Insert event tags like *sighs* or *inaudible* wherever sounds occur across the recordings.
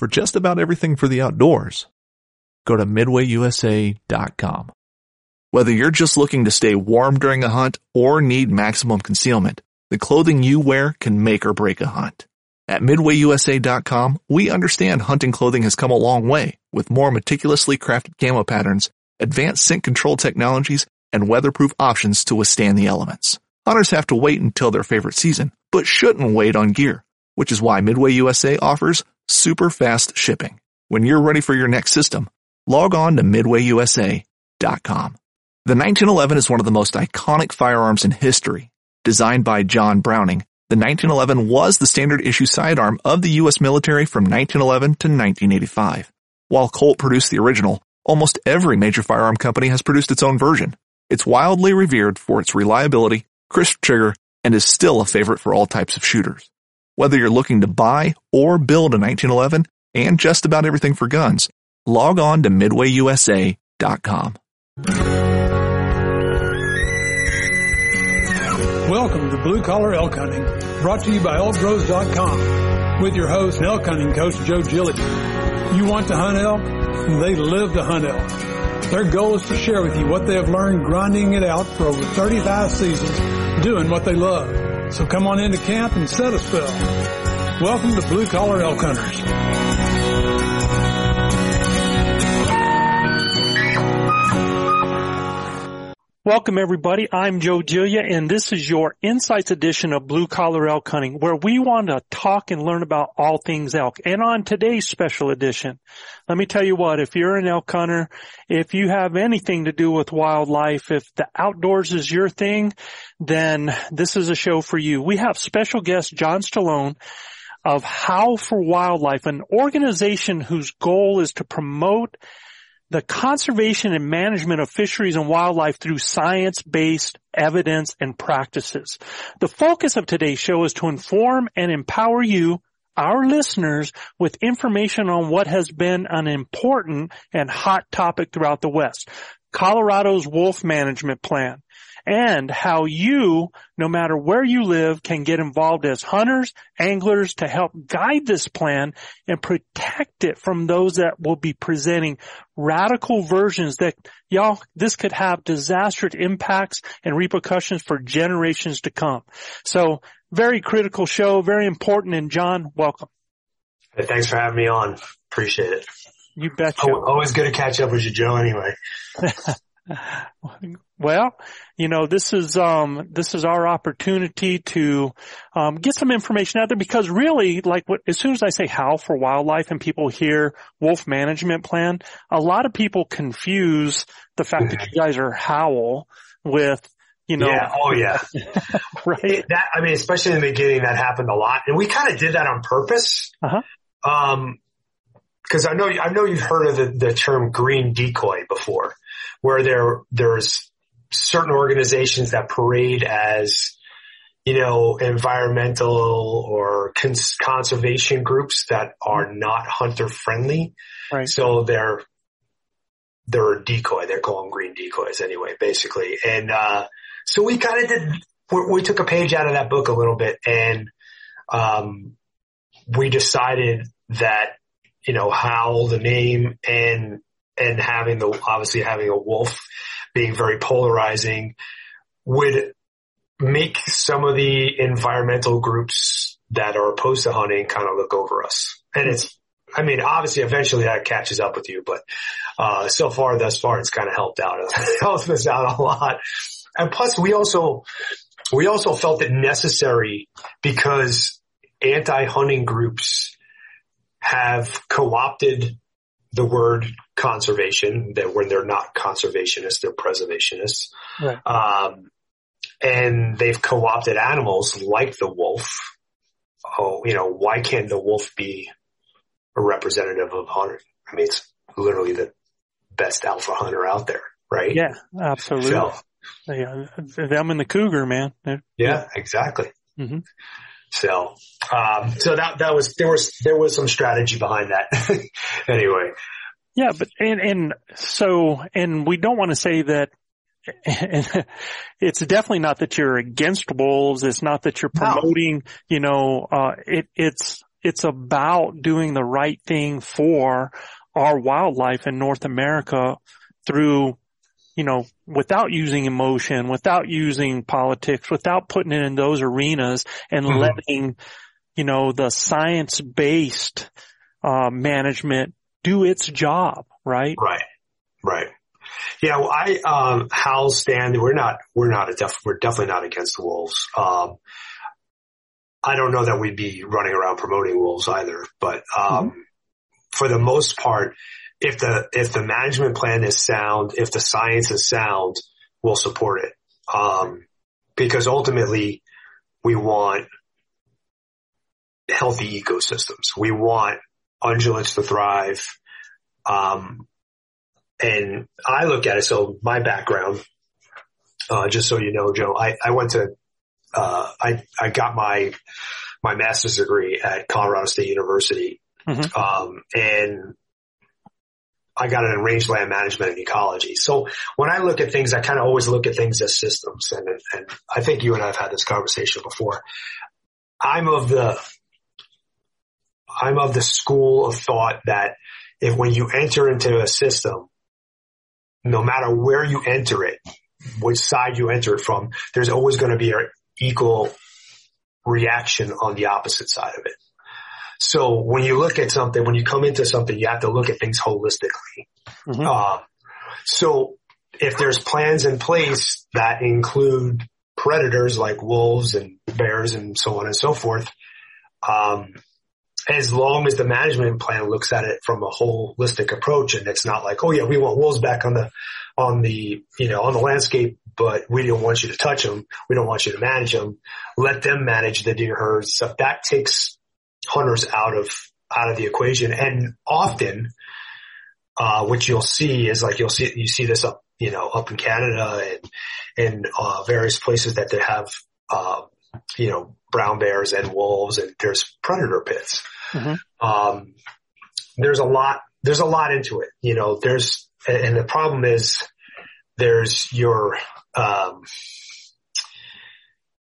for just about everything for the outdoors. Go to midwayusa.com. Whether you're just looking to stay warm during a hunt or need maximum concealment, the clothing you wear can make or break a hunt. At midwayusa.com, we understand hunting clothing has come a long way with more meticulously crafted camo patterns, advanced scent control technologies, and weatherproof options to withstand the elements. Hunters have to wait until their favorite season, but shouldn't wait on gear, which is why Midway USA offers super fast shipping. When you're ready for your next system, log on to midwayusa.com. The 1911 is one of the most iconic firearms in history. Designed by John Browning, the 1911 was the standard issue sidearm of the U.S. military from 1911 to 1985. While Colt produced the original, almost every major firearm company has produced its own version. It's wildly revered for its reliability, crisp trigger, and is still a favorite for all types of shooters. Whether you're looking to buy or build a 1911 and just about everything for guns, log on to midwayusa.com. Welcome to Blue Collar Elk Hunting, brought to you by elkbros.com with your host and elk hunting coach Joe Gilligan. You want to hunt elk? They live to hunt elk. Their goal is to share with you what they have learned grinding it out for over 35 seasons, doing what they love. So come on into camp and set a spell. Welcome to Blue Collar Elk Hunters. Welcome everybody. I'm Joe Gilia and this is your Insights edition of Blue Collar Elk Hunting where we want to talk and learn about all things elk. And on today's special edition, let me tell you what, if you're an elk hunter, if you have anything to do with wildlife, if the outdoors is your thing, then this is a show for you. We have special guest John Stallone of HOWL for Wildlife, an organization whose goal is to promote the conservation and management of fisheries and wildlife through science-based evidence and practices. The focus of today's show is to inform and empower you, our listeners, with information on what has been an important and hot topic throughout the West. Colorado's wolf management plan and how you, no matter where you live, can get involved as hunters, anglers to help guide this plan and protect it from those that will be presenting radical versions that y'all, this could have disastrous impacts and repercussions for generations to come. So very critical show, very important. And John, welcome. Hey, thanks for having me on. Appreciate it. You betcha. Always good to catch up with you, Joe, anyway. *laughs* Well, you know, this is, um, this is our opportunity to, um, get some information out there because really, like what, as soon as I say howl for wildlife and people hear wolf management plan, a lot of people confuse the fact that you guys are howl with, you know. Yeah. Oh yeah. *laughs* right. It, that, I mean, especially in the beginning, that happened a lot and we kind of did that on purpose. Uh-huh. Um, cause I know, I know you've heard of the, the term green decoy before where there, there's certain organizations that parade as, you know, environmental or cons- conservation groups that are not hunter friendly. Right. So they're, they're a decoy. They're called green decoys anyway, basically. And, uh, so we kind of did, we, we took a page out of that book a little bit and, um, we decided that, you know, how the name and, and having the, obviously having a wolf being very polarizing would make some of the environmental groups that are opposed to hunting kind of look over us. And it's, I mean, obviously eventually that catches up with you, but, uh, so far thus far it's kind of helped out, *laughs* helped us out a lot. And plus we also, we also felt it necessary because anti-hunting groups have co-opted the word conservation that when they're not conservationists, they're preservationists. Right. Um, and they've co-opted animals like the wolf. Oh, you know, why can't the wolf be a representative of hunting? I mean, it's literally the best alpha hunter out there, right? Yeah, absolutely. So, yeah, them and the cougar, man. They're, yeah, exactly. hmm So, um, so that, that was, there was, there was some strategy behind that. *laughs* anyway. Yeah, but and and so and we don't want to say that. *laughs* It's definitely not that you're against wolves. It's not that you're No. promoting. You know, uh, it it's it's about doing the right thing for our wildlife in North America through, you know, without using emotion, without using politics, without putting it in those arenas and mm-hmm. letting, you know, the science based, uh, management do its job, right? Right. Right. Yeah, well, I, um, HOWL stand, we're not, we're not a def, we're definitely not against the wolves. Um, I don't know that we'd be running around promoting wolves either, but, um, mm-hmm. for the most part, if the, if the management plan is sound, if the science is sound, we'll support it. Um, because ultimately we want healthy ecosystems. We want ungulates to thrive. Um, and I look at it. So my background, uh, just so you know, Joe, I, I went to, uh, I, I got my, my master's degree at Colorado State University. Mm-hmm. Um, and I got it in rangeland management and ecology. So when I look at things, I kind of always look at things as systems. And, and I think you and I have had this conversation before. I'm of the, I'm of the school of thought that if when you enter into a system, no matter where you enter it, which side you enter it from, there's always going to be an equal reaction on the opposite side of it. So when you look at something, when you come into something, you have to look at things holistically. Mm-hmm. Uh, so if there's plans in place that include predators like wolves and bears and so on and so forth, um, as long as the management plan looks at it from a holistic approach and it's not like, oh yeah, we want wolves back on the, on the, you know, on the landscape, but we don't want you to touch them. We don't want you to manage them. Let them manage the deer herds. So that takes hunters out of, out of the equation. And often, uh, what you'll see is like you'll see, you see this up, you know, up in Canada and, and, uh, various places that they have, uh, you know, brown bears and wolves and there's predator pits. Mm-hmm. Um, there's a lot, there's a lot into it. You know, there's, and the problem is there's your, um,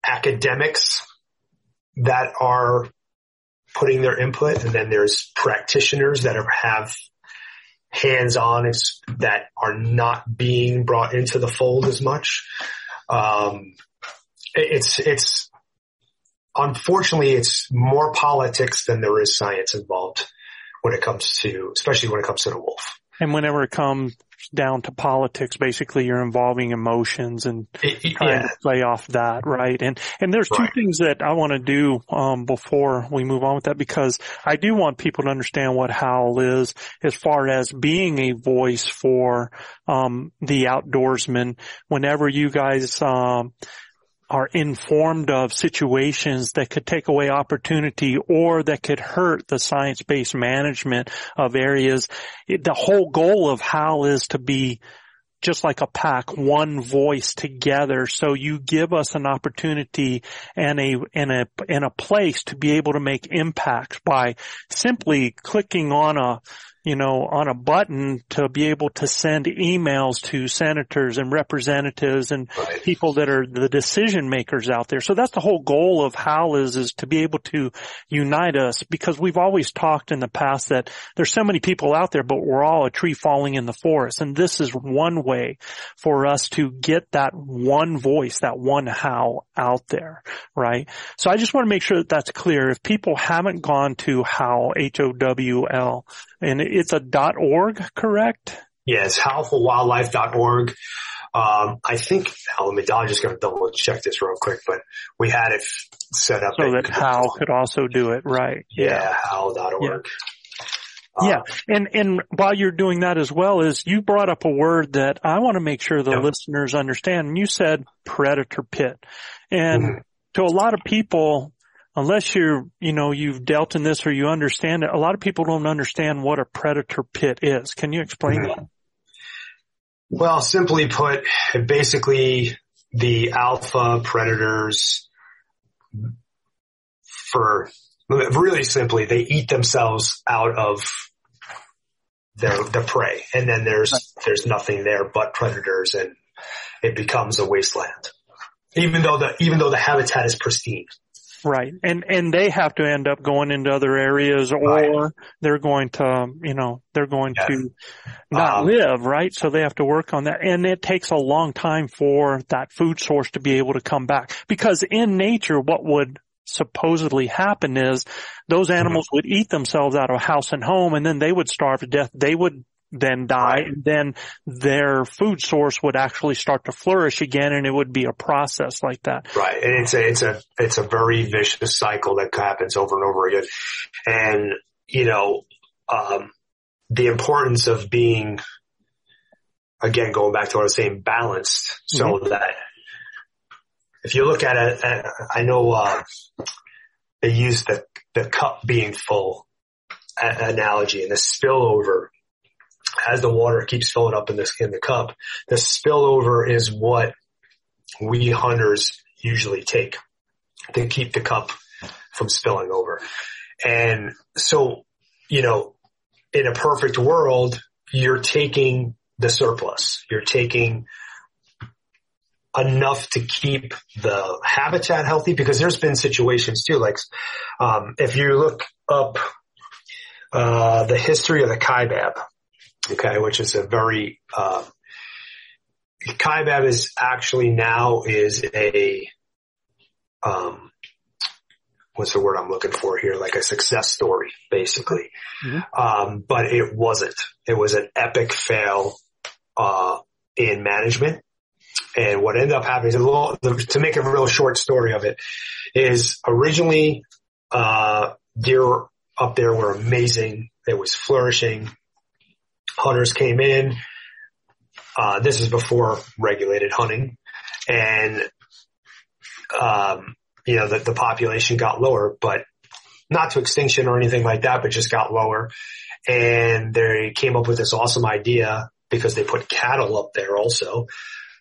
academics that are putting their input and then there's practitioners that are, have hands-on that are not being brought into the fold as much. Um, it's, it's, unfortunately, it's more politics than there is science involved when it comes to, especially when it comes to the wolf. And whenever it comes down to politics, basically you're involving emotions and it, trying yeah. to play off that, right? And and there's right. two things that I want to do um, before we move on with that because I do want people to understand what HOWL is as far as being a voice for um, the outdoorsman. Whenever you guys um, are informed of situations that could take away opportunity or that could hurt the science-based management of areas. It, the whole goal of HOWL is to be just like a pack, one voice together. So you give us an opportunity and a, and a, and a place to be able to make impact by simply clicking on a, you know, on a button to be able to send emails to senators and representatives and right. people that are the decision makers out there. So that's the whole goal of HOWL is, is to be able to unite us because we've always talked in the past that there's so many people out there, but we're all a tree falling in the forest. And this is one way for us to get that one voice, that one HOWL out there, right? So I just want to make sure that that's clear. If people haven't gone to HOWL, H-O-W-L, and it's a dot .org, correct? Yes, howlforwildlife.org. Um, I think, let me, I'm just going to double check this real quick, but we had it set up. So that HOWL could also do it, right? Yeah, yeah howl.org. Yeah. Uh, yeah. And, and while you're doing that as well is you brought up a word that I want to make sure the listeners understand. And you said predator pit. And mm-hmm. to a lot of people, unless you're, you know, you've dealt in this or you understand it, a lot of people don't understand what a predator pit is. Can you explain mm-hmm. that? Well, simply put, basically the alpha predators for really simply, they eat themselves out of their, the prey. And then there's, there's nothing there but predators and it becomes a wasteland. Even though the, even though the habitat is pristine. Right. And, and they have to end up going into other areas or right. they're going to, you know, they're going yeah. to not um, live, right? So they have to work on that. And it takes a long time for that food source to be able to come back because in nature, what would supposedly happen is those mm-hmm. animals mm-hmm. would eat themselves out of house and home and then they would starve to death. They would then die right. and then their food source would actually start to flourish again and it would be a process like that. Right. And it's a, it's a, it's a very vicious cycle that happens over and over again. And, you know, um, the importance of being, again, going back to what I was saying, balanced so mm-hmm. that if you look at it, I know, uh, they use the, the cup being full analogy and the spillover as the water keeps filling up in this, in the cup, the spillover is what we hunters usually take to keep the cup from spilling over. And so, you know, in a perfect world, you're taking the surplus. You're taking enough to keep the habitat healthy because there's been situations too, like, um, if you look up, uh, the history of the Kaibab, okay, which is a very, uh, Kaibab is actually now is a, um, what's the word I'm looking for here? Like a success story, basically. Mm-hmm. Um, but it wasn't. It was an epic fail, uh, in management. And what ended up happening is a little, to make a real short story of it is originally, uh, deer up there were amazing. It was flourishing hunters came in. Uh, this is before regulated hunting and, um, you know, the, the population got lower, but not to extinction or anything like that, but just got lower. And they came up with this awesome idea because they put cattle up there also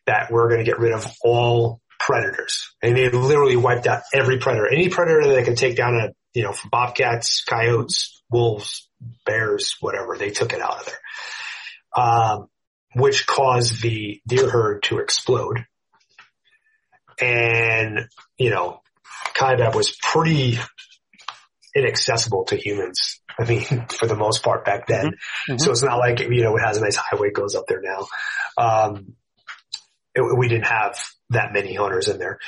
that we're going to get rid of all predators. And they literally wiped out every predator, any predator that they could take down a, you know, bobcats, coyotes, wolves, bears, whatever. They took it out of there um, which caused the deer herd to explode. And, you know, Kaibab was pretty inaccessible to humans. I mean, *laughs* for the most part back then. Mm-hmm. So it's not like, you know, it has a nice highway goes up there now. Um, it, we didn't have that many hunters in there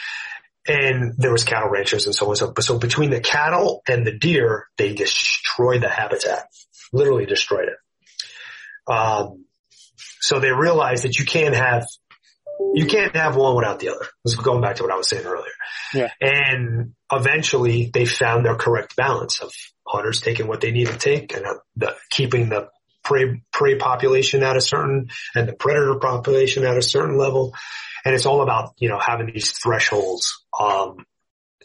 and there was cattle ranchers and so on. So, so between the cattle and the deer, they destroyed the habitat, literally destroyed it. Um, so they realized that you can't have, you can't have one without the other. This is going back to what I was saying earlier. Yeah. And eventually they found their correct balance of hunters taking what they need to take and uh, the, keeping the prey, prey population at a certain and the predator population at a certain level. And it's all about, you know, having these thresholds, um,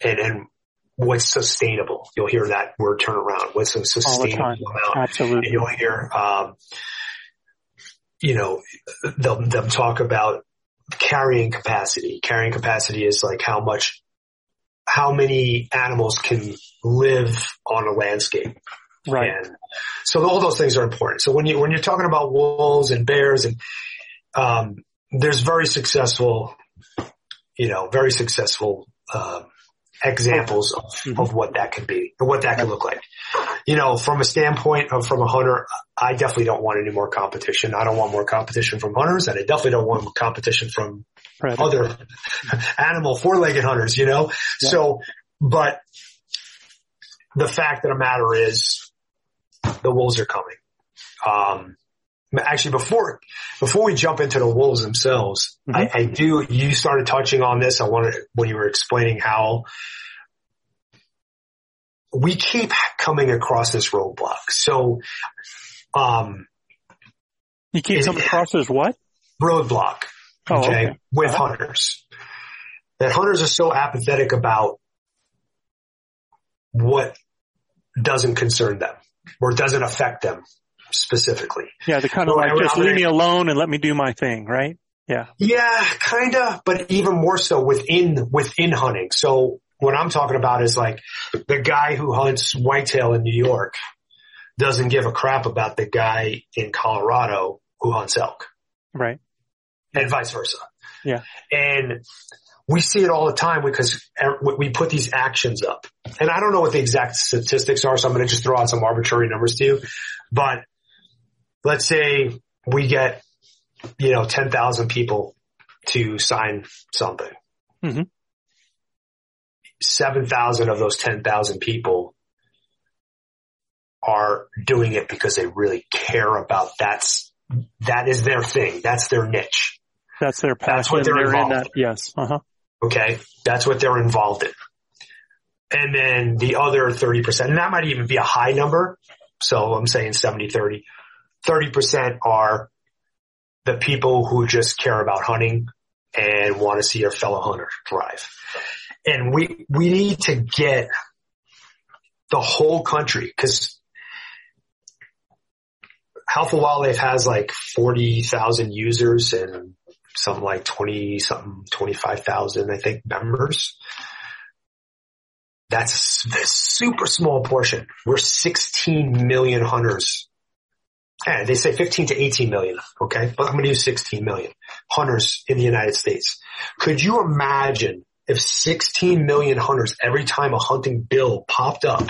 and, and what's sustainable. You'll hear that word turn around. What's a sustainable amount? Absolutely. And you'll hear, um, you know, they'll, they'll talk about carrying capacity. Carrying capacity is like how much, how many animals can live on a landscape. Right. And so all those things are important. So when you, when you're talking about wolves and bears and, um, there's very successful, you know, very successful, um, examples of, mm-hmm. of what that could be or what that could look like. You know, from a standpoint of from a hunter, I definitely don't want any more competition. I don't want more competition from hunters and I definitely don't want competition from Predator. other animal four-legged hunters, you know? Yeah. So, but the fact of the matter is the wolves are coming. Um, actually before, before we jump into the wolves themselves, mm-hmm. I, I, do, you started touching on this. I wanted, when you were explaining how we keep coming across this roadblock. So, um, you keep coming across this what? Roadblock. Oh, okay, okay. With uh-huh. hunters. That hunters are so apathetic about what doesn't concern them or doesn't affect them specifically. Yeah, they're kind of like, just leave me alone and let me do my thing, right? Yeah. Yeah, kinda, but even more so within, within hunting. So what I'm talking about is like the guy who hunts whitetail in New York doesn't give a crap about the guy in Colorado who hunts elk. Right. And vice versa. Yeah. And we see it all the time because er, we put these actions up. And I don't know what the exact statistics are, so I'm going to just throw out some arbitrary numbers to you. But let's say we get, you know, 10,000 people to sign something. Mm-hmm. 7,000 of those 10,000 people are doing it because they really care about that's, that is their thing. That's their niche. That's their passion. That's what they're, they're involved in. That, yes. Uh-huh. Okay. That's what they're involved in. And then the other 30%, and that might even be a high number. So I'm saying 70, 30, 30% are the people who just care about hunting and want to see their fellow hunter thrive. And we, we need to get the whole country because HOWL for Wildlife has like 40,000 users and something like 20 something, 25,000, I think members. That's a super small portion. We're 16 million hunters. And they say 15 to 18 million. Okay. But I'm going to use 16 million hunters in the United States. Could you imagine if 16 million hunters every time a hunting bill popped up,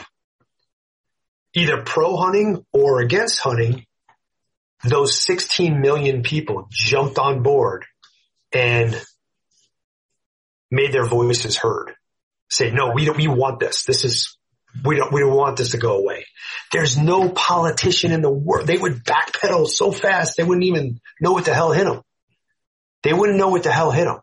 either pro hunting or against hunting, those 16 million people jumped on board and made their voices heard. Say, no, we don't, we want this. This is, we don't, we don't want this to go away. There's no politician in the world. They would backpedal so fast they wouldn't even know what the hell hit them. They wouldn't know what the hell hit them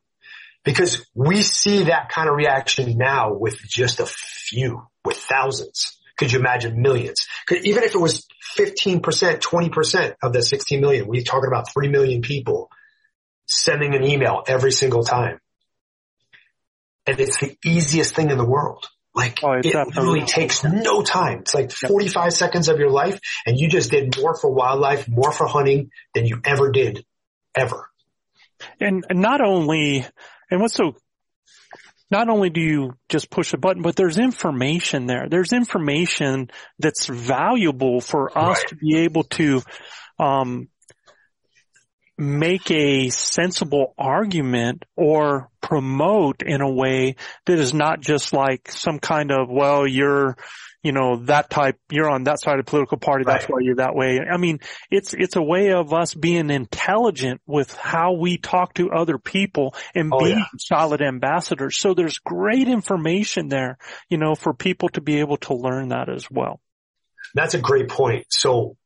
because we see that kind of reaction now with just a few, with thousands. Could you imagine millions? Even if it was 15%, 20% of the 16 million, we're talking about 3 million people sending an email every single time. And it's the easiest thing in the world. Like oh, it really takes no time. It's like 45 seconds of your life and you just did more for wildlife, more for hunting than you ever did ever. And not only, and what's so not only do you just push a button, but there's information there. There's information that's valuable for us right. to be able to, um, make a sensible argument or promote in a way that is not just like some kind of, well, you're, you know, that type, you're on that side of political party. Right. That's why you're that way. I mean, it's, it's a way of us being intelligent with how we talk to other people and oh, being yeah. solid ambassadors. So there's great information there, you know, for people to be able to learn that as well. That's a great point. So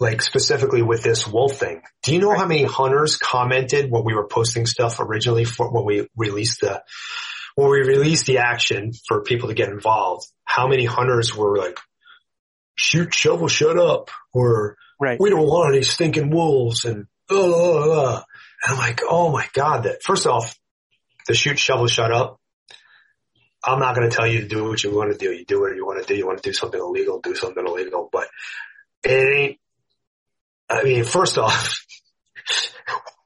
like specifically with this wolf thing. Do you know how many hunters commented when we were posting stuff originally for when we released the when we released the action for people to get involved? How many hunters were like, shoot, shovel, shut up, or right. we don't want any stinking wolves, and uh, uh, uh. and I'm like, oh my god, that first off, the shoot, shovel, shut up. I'm not going to tell you to do what you want to do. You do what you want to do. You want to do something illegal, do something illegal, but it ain't I mean, first off,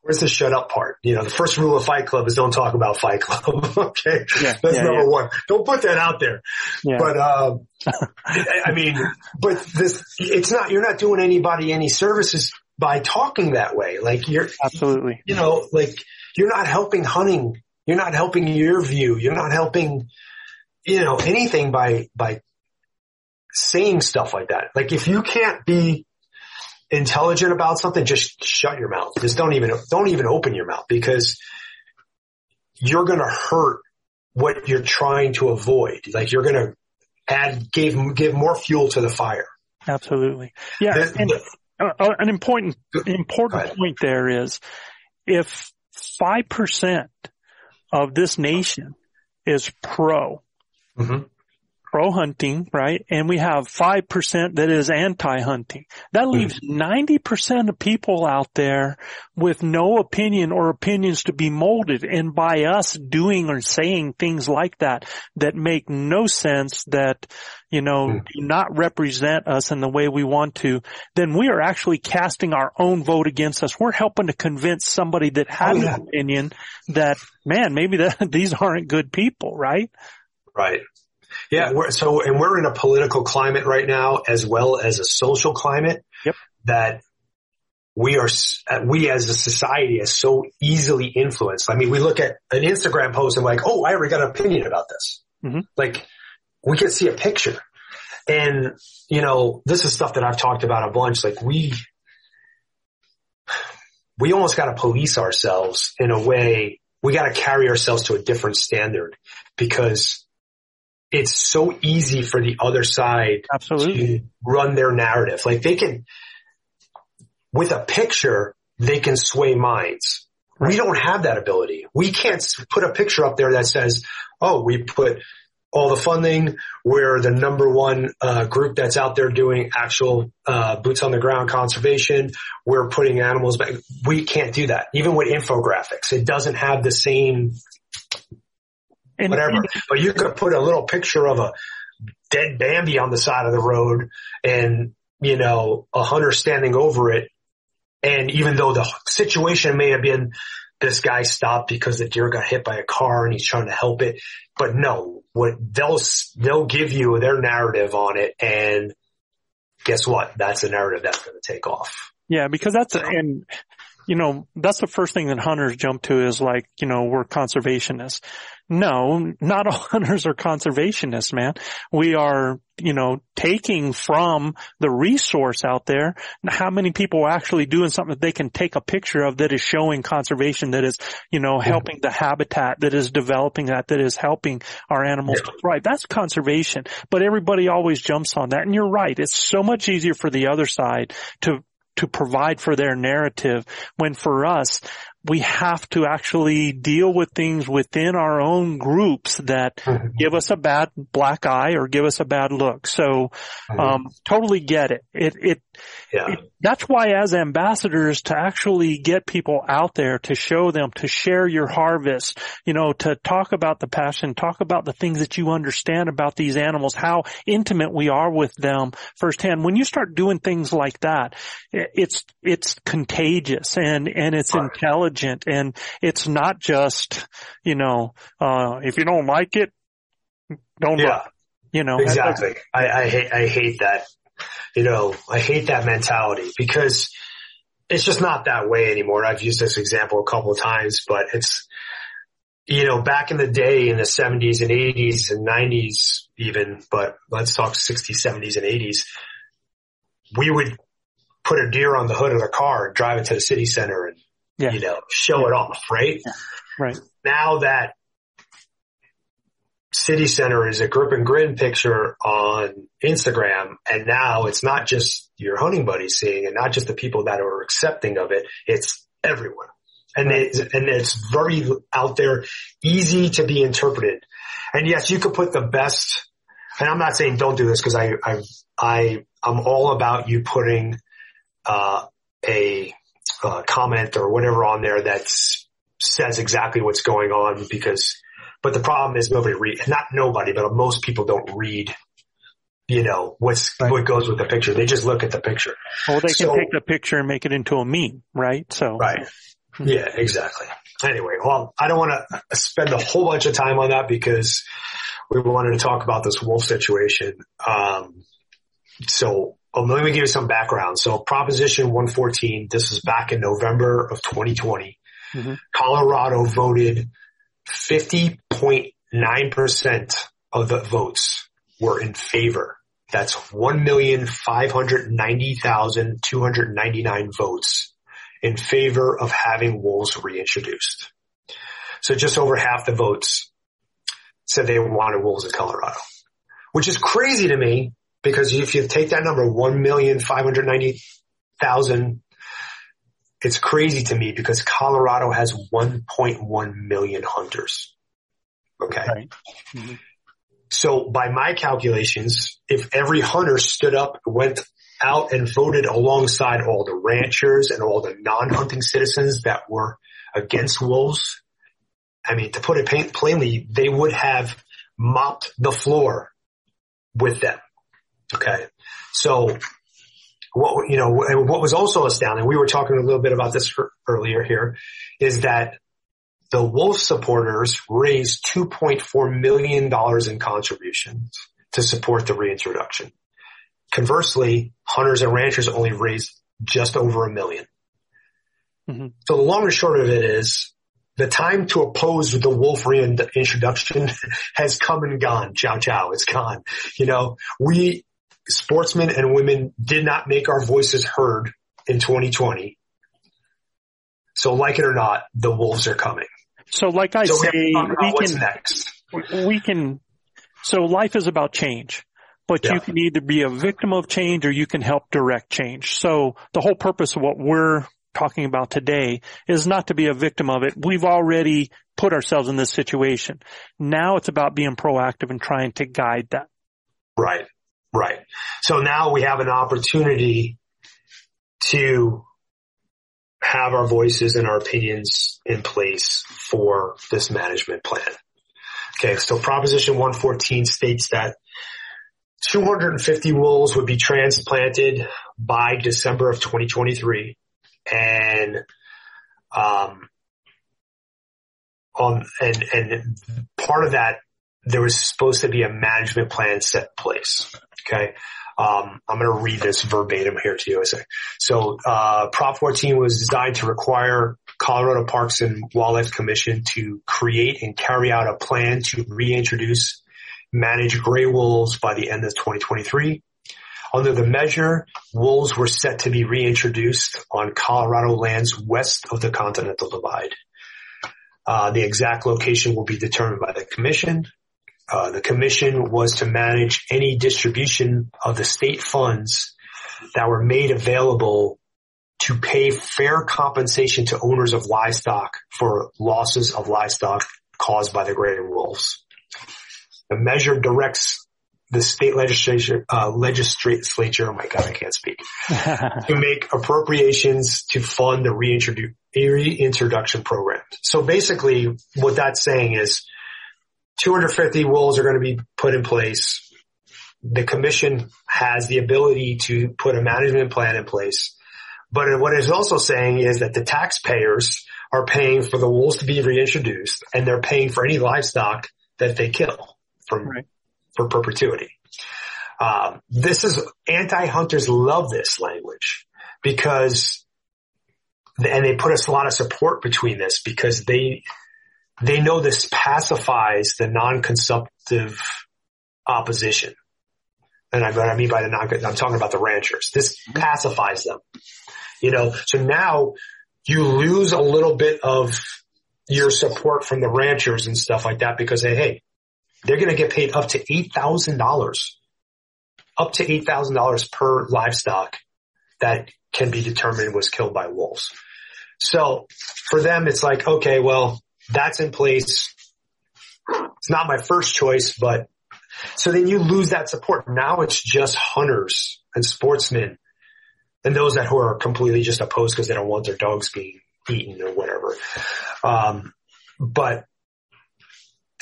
where's the shut up part? You know, the first rule of Fight Club is don't talk about Fight Club. *laughs* okay. Yeah, That's yeah, number yeah. one. Don't put that out there. But, um, I mean, but this, it's not, you're not doing anybody any services by talking that way. Like you're absolutely, you know, like you're not helping hunting. You're not helping your view. You're not helping, you know, anything by, by saying stuff like that. Like if you can't be intelligent about something, just shut your mouth. Just don't even, don't even open your mouth because you're going to hurt what you're trying to avoid. Like you're going to add, give, give more fuel to the fire. Absolutely. Yeah. The, and the, uh, an important, important point there is if 5% of this nation is pro, mm-hmm pro hunting, right? And we have 5% that is anti-hunting. That leaves mm. 90% of people out there with no opinion or opinions to be molded. And by us doing or saying things like that, that make no sense that, you know, mm. do not represent us in the way we want to, then we are actually casting our own vote against us. We're helping to convince somebody that has oh, yeah. an opinion that, man, maybe that, *laughs* these aren't good people, right? Right. Yeah. We're, so, and we're in a political climate right now as well as a social climate yep. that we are, we as a society is so easily influenced. I mean, we look at an Instagram post and like, oh, I already got an opinion about this. Mm-hmm. Like we can see a picture. And, you know, this is stuff that I've talked about a bunch. Like we, we almost got to police ourselves in a way. We got to carry ourselves to a different standard because it's so easy for the other side Absolutely. to run their narrative. Like they can, with a picture, they can sway minds. Right. We don't have that ability. We can't put a picture up there that says, oh, we put all the funding. We're the number one uh, group that's out there doing actual uh, boots on the ground conservation. We're putting animals back. We can't do that. Even with infographics, it doesn't have the same and, whatever. And, but you could put a little picture of a dead Bambi on the side of the road and, you know, a hunter standing over it. And even though the situation may have been this guy stopped because the deer got hit by a car and he's trying to help it, but no, what they'll, they'll give you their narrative on it. And guess what? That's a narrative that's going to take off. Yeah, because that's, and you know, that's the first thing that hunters jump to is like, you know, we're conservationists. No, not all *laughs* hunters are conservationists, man. We are, you know, taking from the resource out there. How many people are actually doing something that they can take a picture of that is showing conservation, that is, you know, helping the habitat, that is developing that, that is helping our animals yeah. to thrive. That's conservation. But everybody always jumps on that. And you're right. It's so much easier for the other side to to provide for their narrative when for us, we have to actually deal with things within our own groups that mm-hmm. give us a bad black eye or give us a bad look. So, mm-hmm. um, totally get it. It, it, yeah. it, that's why as ambassadors to actually get people out there to show them, to share your harvest, you know, to talk about the passion, talk about the things that you understand about these animals, how intimate we are with them firsthand. When you start doing things like that, it's, it's contagious and, and it's right. intelligent intelligent and it's not just, you know, uh, if you don't like it, don't yeah. you know. Exactly. I, I hate, I hate that, you know, I hate that mentality because it's just not that way anymore. I've used this example a couple of times, but it's, you know, back in the day in the 70s and 80s and 90s even, but let's talk 60s, 70s and 80s, we would put a deer on the hood of the car and drive it to the city center and yeah. you know, show it off, right? Yeah. Right. Now that City Center is a grip and grin picture on Instagram, and now it's not just your hunting buddies seeing it, not just the people that are accepting of it, it's everyone. And it's, and it's very out there, easy to be interpreted. And yes, you could put the best, and I'm not saying don't do this because I, I, I, I'm all about you putting, uh, a uh, comment or whatever on there that says exactly what's going on because, but the problem is nobody read, not nobody, but most people don't read you know, what's, right. what goes with the picture. They just look at the picture. Well, they so, can take the picture and make it into a meme, right? So. Right. Yeah, exactly. Anyway, well, I don't want to spend a whole bunch of time on that because we wanted to talk about this wolf situation. Um, so um, let me give you some background. So Proposition 114, this is back in November of 2020. Mm-hmm. Colorado voted 50.9% of the votes were in favor. That's 1,590,299 votes in favor of having wolves reintroduced. So just over half the votes said they wanted wolves in Colorado, which is crazy to me because if you take that number, 1,590,000, it's crazy to me because Colorado has 1.1 million hunters. Okay. Right. Mm-hmm. So by my calculations, if every hunter stood up, went out and voted alongside all the ranchers and all the non-hunting citizens that were against wolves, I mean, to put it plainly, they would have mopped the floor with them. Okay. So what, you know, what was also astounding, we were talking a little bit about this earlier here, is that the Wolf supporters raised $2.4 million in contributions to support the reintroduction. Conversely, hunters and ranchers only raised just over a million. Mm-hmm. So the long and short of it is the time to oppose the wolf reintroduction *laughs* has come and gone. Chow chow, It's gone. You know, we sportsmen and women did not make our voices heard in 2020. So like it or not, the wolves are coming. So like I so say, we, we can, next. we can, so life is about change but yeah. you can either be a victim of change or you can help direct change. So the whole purpose of what we're talking about today is not to be a victim of it. We've already put ourselves in this situation. Now it's about being proactive and trying to guide that. Right. Right. So now we have an opportunity to have our voices and our opinions in place for this management plan. Okay. So proposition 114 states that 250 wolves would be transplanted by December of 2023 and um, on and and part of that there was supposed to be a management plan set in place. Okay. Um, I'm going to read this verbatim here to you. So, uh, Prop 14 was designed to require Colorado Parks and Wildlife Commission to create and carry out a plan to reintroduce manage gray wolves by the end of 2023. Under the measure, wolves were set to be reintroduced on Colorado lands west of the Continental Divide. Uh, the exact location will be determined by the commission. Uh, the commission was to manage any distribution of the state funds that were made available to pay fair compensation to owners of livestock for losses of livestock caused by the gray wolves. The measure directs the state legislature, uh, legislature, oh my God, I can't speak, *laughs* to make appropriations to fund the reintrodu- reintroduction program. So basically what that's saying is 250 wolves are going to be put in place. The commission has the ability to put a management plan in place. But what it's also saying is that the taxpayers are paying for the wolves to be reintroduced and they're paying for any livestock that they kill from right for perpetuity. Um, this is anti-hunters love this language because, and they put us a lot of support between this because they they know this pacifies the non-consumptive opposition. And I, what I mean by the non, I'm talking about the ranchers. This mm-hmm. pacifies them. You know, so now you lose a little bit of your support from the ranchers and stuff like that because they, hey, they're going to get paid up to $8,000, up to $8,000 per livestock that can be determined was killed by wolves. So for them, it's like, okay, well, that's in place. It's not my first choice, but so then you lose that support. Now it's just hunters and sportsmen and those that who are completely just opposed because they don't want their dogs being eaten or whatever. Um, but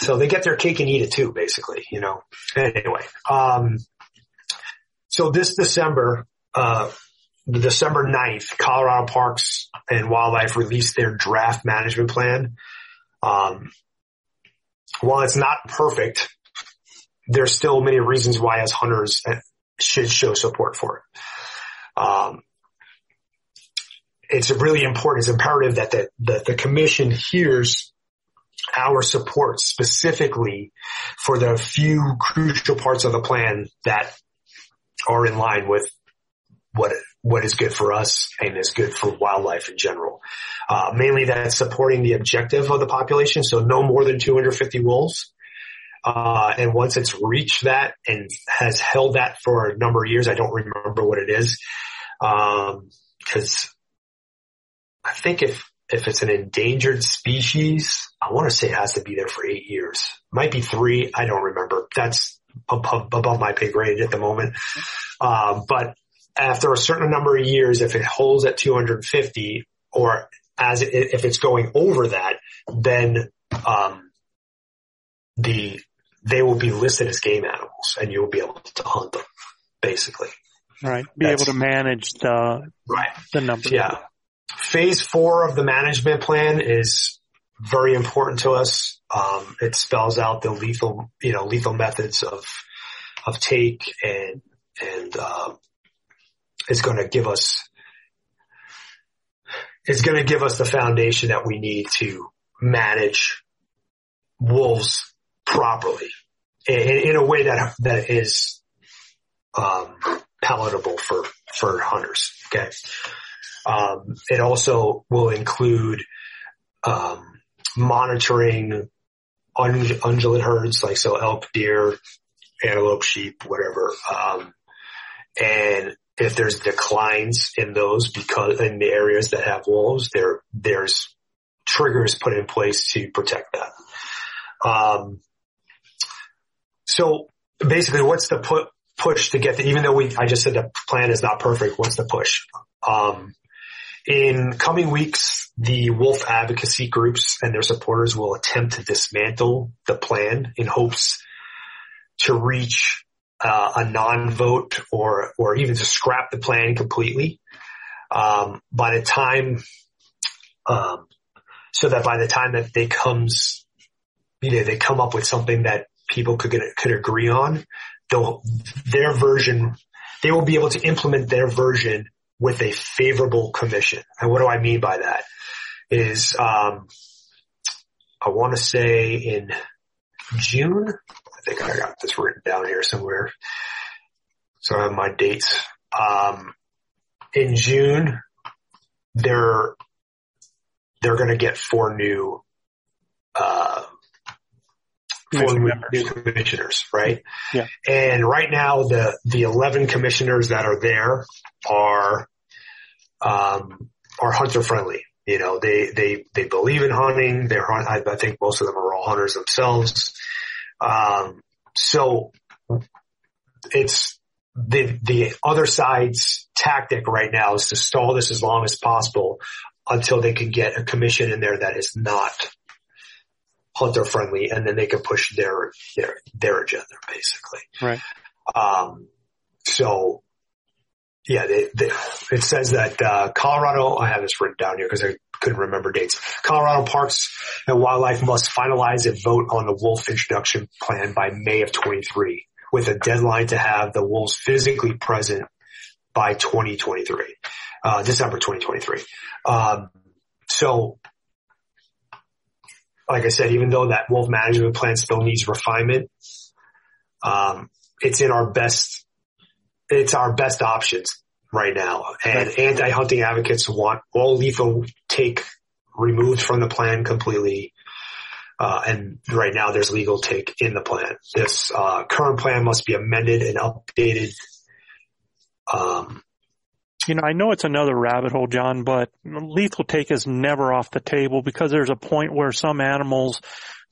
so they get their cake and eat it too, basically, you know. Anyway, um, so this December, uh, December 9th, Colorado Parks and Wildlife released their draft management plan. Um, while it's not perfect, there's still many reasons why as hunters should show support for it. Um, it's really important, it's imperative that the, the, the commission hears our support specifically for the few crucial parts of the plan that are in line with what what is good for us and is good for wildlife in general. Uh, mainly that's supporting the objective of the population, so no more than 250 wolves. Uh, and once it's reached that and has held that for a number of years, I don't remember what it is, um, cause I think if if it's an endangered species, I want to say it has to be there for eight years. Might be three. I don't remember. That's above, above my pay grade at the moment. Um, but after a certain number of years, if it holds at 250 or as it, if it's going over that, then, um, the, they will be listed as game animals and you'll be able to hunt them basically. Right. Be That's, able to manage the, right. the number. Yeah. Phase four of the management plan is very important to us. Um, it spells out the lethal, you know, lethal methods of, of take and, and, uh, it's going to give us, is going to give us the foundation that we need to manage wolves properly in, in a way that, that is, um, palatable for, for hunters. Okay. Um, it also will include, um, monitoring ungulate herds, like so elk, deer, antelope, sheep, whatever. Um, and if there's declines in those because in the areas that have wolves, there, there's triggers put in place to protect that. Um, so basically what's the push to get the, even though we, I just said the plan is not perfect, what's the push? Um, in coming weeks, the wolf advocacy groups and their supporters will attempt to dismantle the plan in hopes to reach uh, a non-vote or or even to scrap the plan completely. Um, by the time, um, so that by the time that they comes, you know, they come up with something that people could get, could agree on, they'll, their version, they will be able to implement their version with a favorable commission. And what do I mean by that? Is um, I want to say in June, think I got this written down here somewhere. So I have my dates. Um, in June, they're they're going to get four new uh, four new commissioners, right? Yeah. And right now, the the eleven commissioners that are there are um, are hunter friendly. You know, they, they, they believe in hunting. They're, I, I think most of them are all hunters themselves. Um, so it's the, the other side's tactic right now is to stall this as long as possible until they can get a commission in there that is not hunter friendly and then they can push their, their, their agenda basically. Right. Um, so yeah, they, they, it says that uh, Colorado. I have this written down here because I couldn't remember dates. Colorado Parks and Wildlife must finalize a vote on the wolf introduction plan by May of 23, with a deadline to have the wolves physically present by 2023, uh, December 2023. Um, so, like I said, even though that wolf management plan still needs refinement, um, it's in our best it's our best options right now. And anti-hunting advocates want all lethal take removed from the plan completely. Uh, and right now there's legal take in the plan. This, uh, current plan must be amended and updated. Um, you know, I know it's another rabbit hole, John, but lethal take is never off the table because there's a point where some animals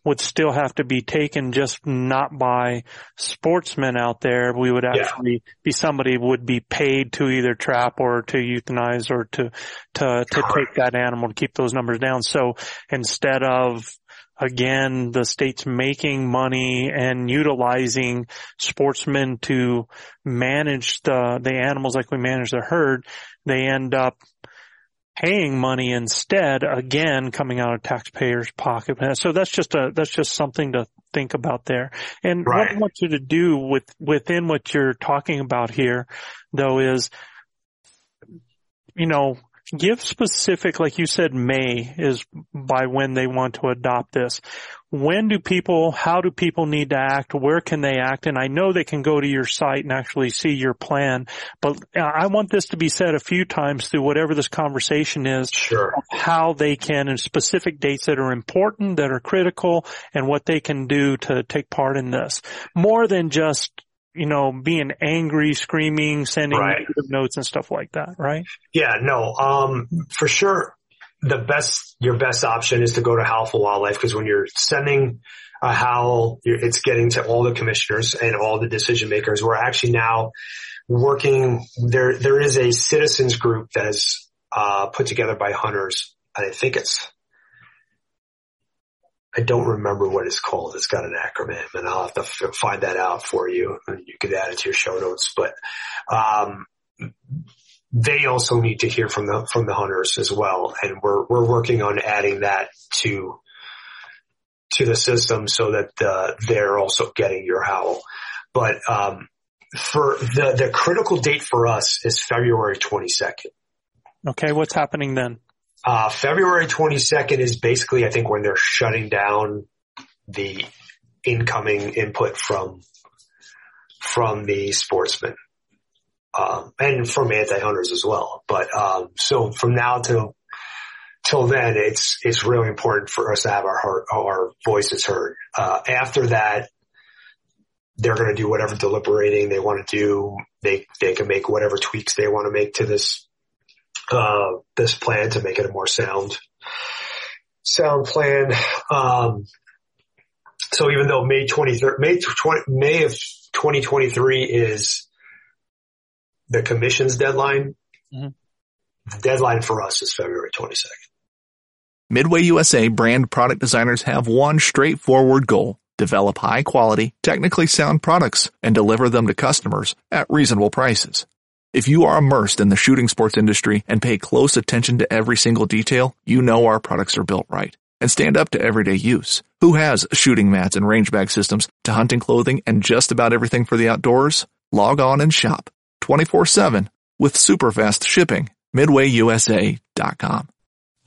would still have to be taken just not by sportsmen out there. We would actually yeah. be somebody would be paid to either trap or to euthanize or to, to, to take that animal to keep those numbers down. So instead of again, the state's making money and utilizing sportsmen to manage the, the animals like we manage the herd, they end up paying money instead, again, coming out of taxpayers' pocket. So that's just a, that's just something to think about there. And right. what I want you to do with, within what you're talking about here, though, is, you know, give specific, like you said, May is by when they want to adopt this. When do people, how do people need to act? Where can they act? And I know they can go to your site and actually see your plan, but I want this to be said a few times through whatever this conversation is. Sure. How they can and specific dates that are important, that are critical and what they can do to take part in this. More than just you know, being angry, screaming, sending right. notes and stuff like that, right? Yeah, no, um, for sure. The best, your best option is to go to Howl for Wildlife because when you're sending a howl, it's getting to all the commissioners and all the decision makers. We're actually now working there. There is a citizens group that is, uh, put together by hunters. I think it's I don't remember what it's called. It's got an acronym and I'll have to f- find that out for you and you could add it to your show notes, but, um, they also need to hear from the, from the hunters as well. And we're, we're working on adding that to, to the system so that, uh, they're also getting your howl. But, um, for the, the critical date for us is February 22nd. Okay. What's happening then? Uh, February 22nd is basically, I think, when they're shutting down the incoming input from, from the sportsmen. Um, and from anti-hunters as well. But, um, so from now till, till then, it's, it's really important for us to have our heart, our voices heard. Uh, after that, they're going to do whatever deliberating they want to do. They, they can make whatever tweaks they want to make to this, uh, this plan to make it a more sound, sound plan. Um, so even though May 23rd, May 20, May of 2023 is the commission's deadline, mm-hmm. the deadline for us is February 22nd. Midway USA brand product designers have one straightforward goal develop high quality, technically sound products, and deliver them to customers at reasonable prices. If you are immersed in the shooting sports industry and pay close attention to every single detail, you know our products are built right and stand up to everyday use. Who has shooting mats and range bag systems to hunting clothing and just about everything for the outdoors? Log on and shop 24-7 with super fast shipping. MidwayUSA.com.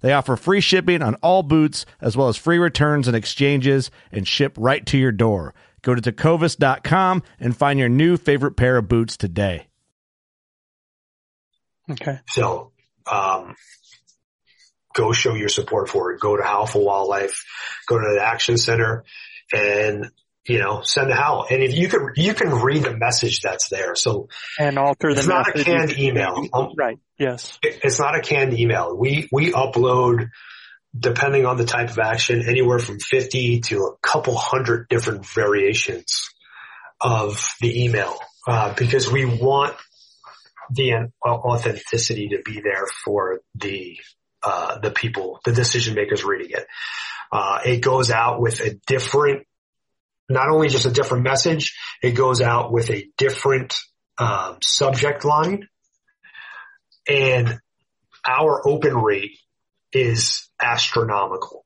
They offer free shipping on all boots, as well as free returns and exchanges, and ship right to your door. Go to tecovas.com and find your new favorite pair of boots today. Okay. So, um, go show your support for it. Go to HOWL for Wildlife, go to the Action Center, and you know, send out. And if you can, you can read the message that's there. So and alter the it's not a canned email. Um, right. Yes. It's not a canned email. We, we upload depending on the type of action anywhere from 50 to a couple hundred different variations of the email, uh, because we want the authenticity to be there for the, uh, the people, the decision makers reading it. Uh, it goes out with a different not only just a different message, it goes out with a different um, subject line. And our open rate is astronomical.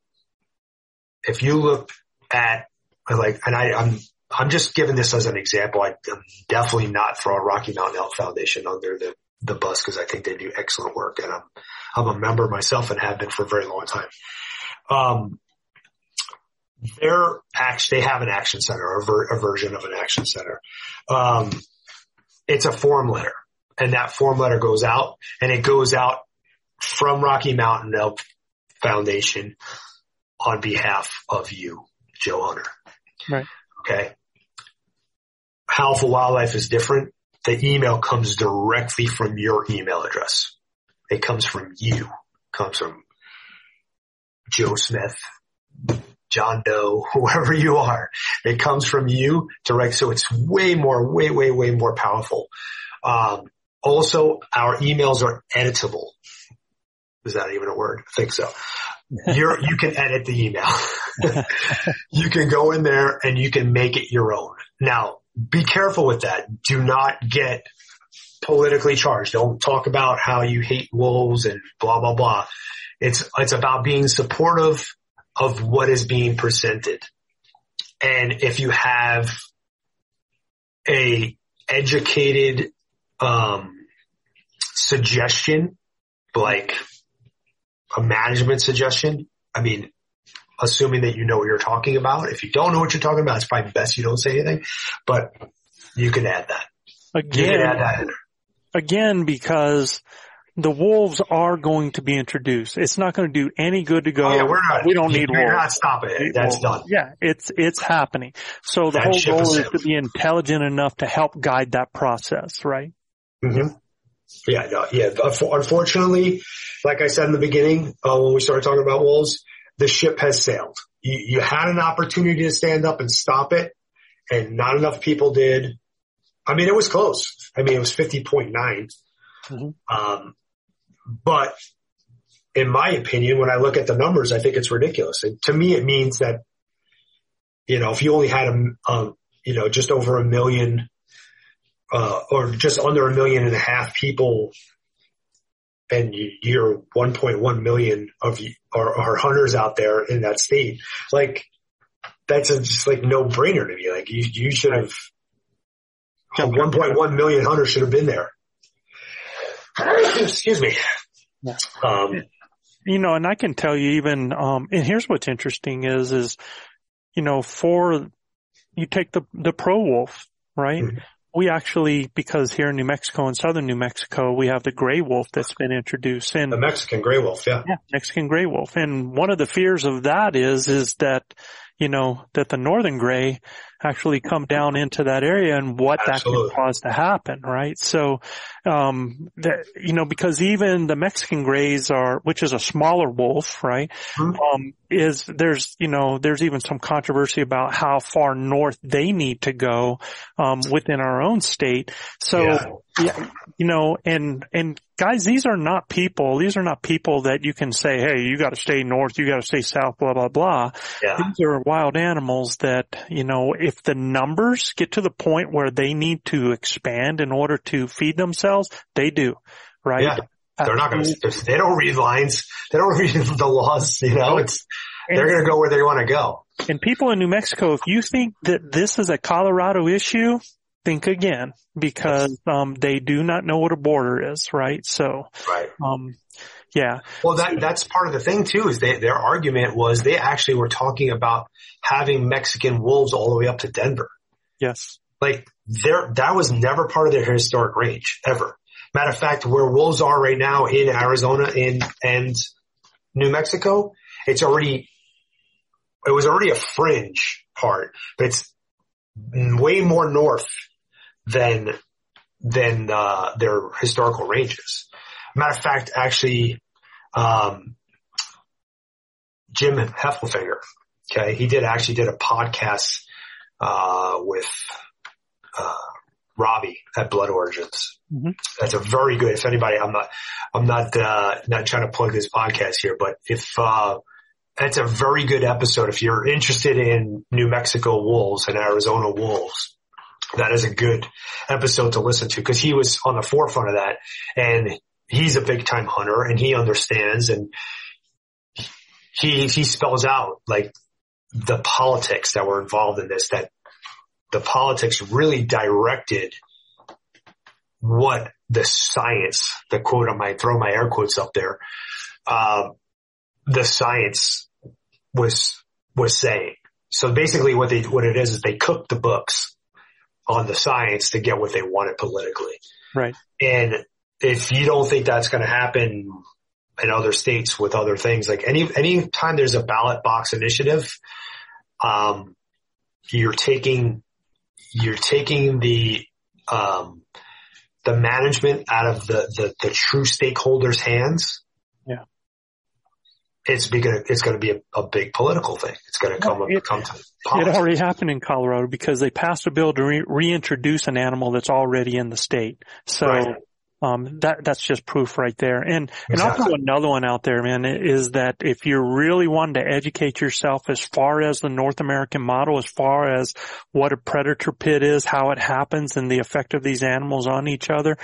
If you look at like, and I, I'm, I'm just giving this as an example. I, am definitely not throwing Rocky Mountain Elk Foundation under the, the bus because I think they do excellent work and I'm, I'm a member myself and have been for a very long time. Um, their action, they have an action center, a, ver, a version of an action center. Um, it's a form letter and that form letter goes out and it goes out from Rocky Mountain Elk Foundation on behalf of you, Joe Hunter. Right. Okay. for Wildlife is different. The email comes directly from your email address. It comes from you. It comes from Joe Smith, John Doe, *laughs* whoever you are. It comes from you direct. So it's way more, way, way, way more powerful. Um, also our emails are editable. Is that even a word? I think so. *laughs* You're, you can edit the email. *laughs* you can go in there and you can make it your own. Now be careful with that. Do not get politically charged. Don't talk about how you hate wolves and blah, blah, blah. It's, it's about being supportive of what is being presented. And if you have a educated, um, suggestion, like a management suggestion, I mean, assuming that you know what you're talking about. If you don't know what you're talking about, it's probably best you don't say anything, but you can add that. Again, add that again, because the wolves are going to be introduced. It's not going to do any good to go. Oh, yeah, we're not. we don't need You're wolves. not stopping it. That's done. Yeah, it's it's happening. So the That whole ship is goal is to be intelligent enough to help guide that process, right? hmm Yeah, no, yeah. Unfortunately, like I said in the beginning, uh, when we started talking about wolves, the ship has sailed. You, you had an opportunity to stand up and stop it, and not enough people did. I mean, it was close. I mean, it was fifty point nine. Mhm. Um, but in my opinion, when I look at the numbers, I think it's ridiculous. And to me, it means that you know, if you only had a, um, you know, just over a million uh, or just under a million and a half people and you- you're 1.1 million of you are, are hunters out there in that state. Like that's a, just like no brainer to me. Like you, you should have 1.1 million hunters should have been there. *coughs* Excuse me. Yeah. Um, You know, and I can tell you even, um, and here's what's interesting is, is, you know, for, you take the, the pro wolf, right? Mhm. We actually, because here in New Mexico and southern New Mexico, we have the gray wolf that's been introduced and the Mexican gray wolf. Yeah. Yeah, Mexican gray wolf. And one of the fears of that is, is that, you know, that the northern gray actually come down into that area and what that Absolutely. can cause to happen, right? So, um, that, you know, because even the Mexican grays are, which is a smaller wolf, right? Mhm. Um, is there's, you know, there's even some controversy about how far north they need to go, um, within our own state. So, Yeah. yeah, you know, and, and guys, these are not people, these are not people that you can say, hey, you gotta stay north, you gotta stay south, blah, blah, blah. Yeah. These are wild animals that, you know, if the numbers get to the point where they need to expand in order to feed themselves, they do, right? Yeah. They're not going to, they don't read lines. They don't *laughs* read the laws, you know, it's, they're going to go where they want to go. And people in New Mexico, if you think that this is a Colorado issue, think again because um, they do not know what a border is, right? So, Right. um, yeah, Well, that, that's part of the thing too, is they, their argument was they actually were talking about having Mexican wolves all the way up to Denver. yes, Like there, that was never part of their historic range ever. Matter of fact, where wolves are right now in Arizona in, and New Mexico, it's already, it was already a fringe part, but it's way more north than, than, uh, their historical ranges. Matter of fact, actually, um, Jim Heffelfinger, okay, he did actually did a podcast, uh, with, uh, Robbie at Blood Origins. Mhm. That's a very good, if anybody, I'm not, I'm not, uh, not trying to plug this podcast here, but if, uh, that's a very good episode. If you're interested in New Mexico wolves and Arizona wolves, that is a good episode to listen to because he was on the forefront of that and he's a big time hunter and he understands and he, he spells out like the politics that were involved in this, that the politics really directed what the science, the quote, I might throw my air quotes up there, uh, the science was, was saying. So basically what they, what it is, is they cooked the books on the science to get what they wanted politically. right. And if you don't think that's going to happen in other states with other things, like any, any time there's a ballot box initiative, um, you're taking, you're taking the, um, the management out of the, the, the true stakeholders hands. Yeah. It's gonna, it's gonna be a, a big political thing. It's gonna come, It- come to It already happened in Colorado because they passed a bill to re- reintroduce an animal that's already in the state. So, Right. Um, that, that's just proof right there. And, and I'll throw another one out there, man, is that if you're really wanting to educate yourself as far as the North American model, as far as what a predator pit is, how it happens and the effect of these animals on each other,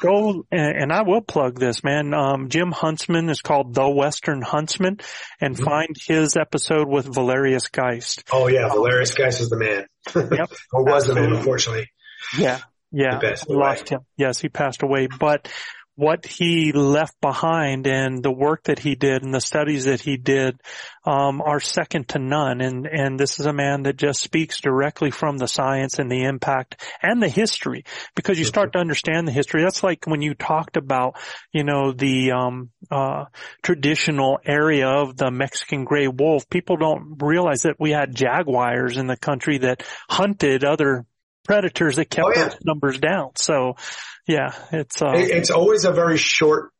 go, and, and I will plug this, man. Um, Jim Huntsman is called The Western Huntsman and Mhm. find his episode with Valerius Geist. Oh yeah, Valerius Geist is the man. *laughs* Yep. or was the man, unfortunately. Yeah. Yeah. He passed away. lost him. Yes, he passed away. But what he left behind and the work that he did and the studies that he did um, are second to none. And and this is a man that just speaks directly from the science and the impact and the history because you start to understand the history. That's like when you talked about you know the um, uh, traditional area of the Mexican gray wolf. People don't realize that we had jaguars in the country that hunted other predators that kept oh, yeah. those numbers down. So yeah, it's, uh, it's always a very short,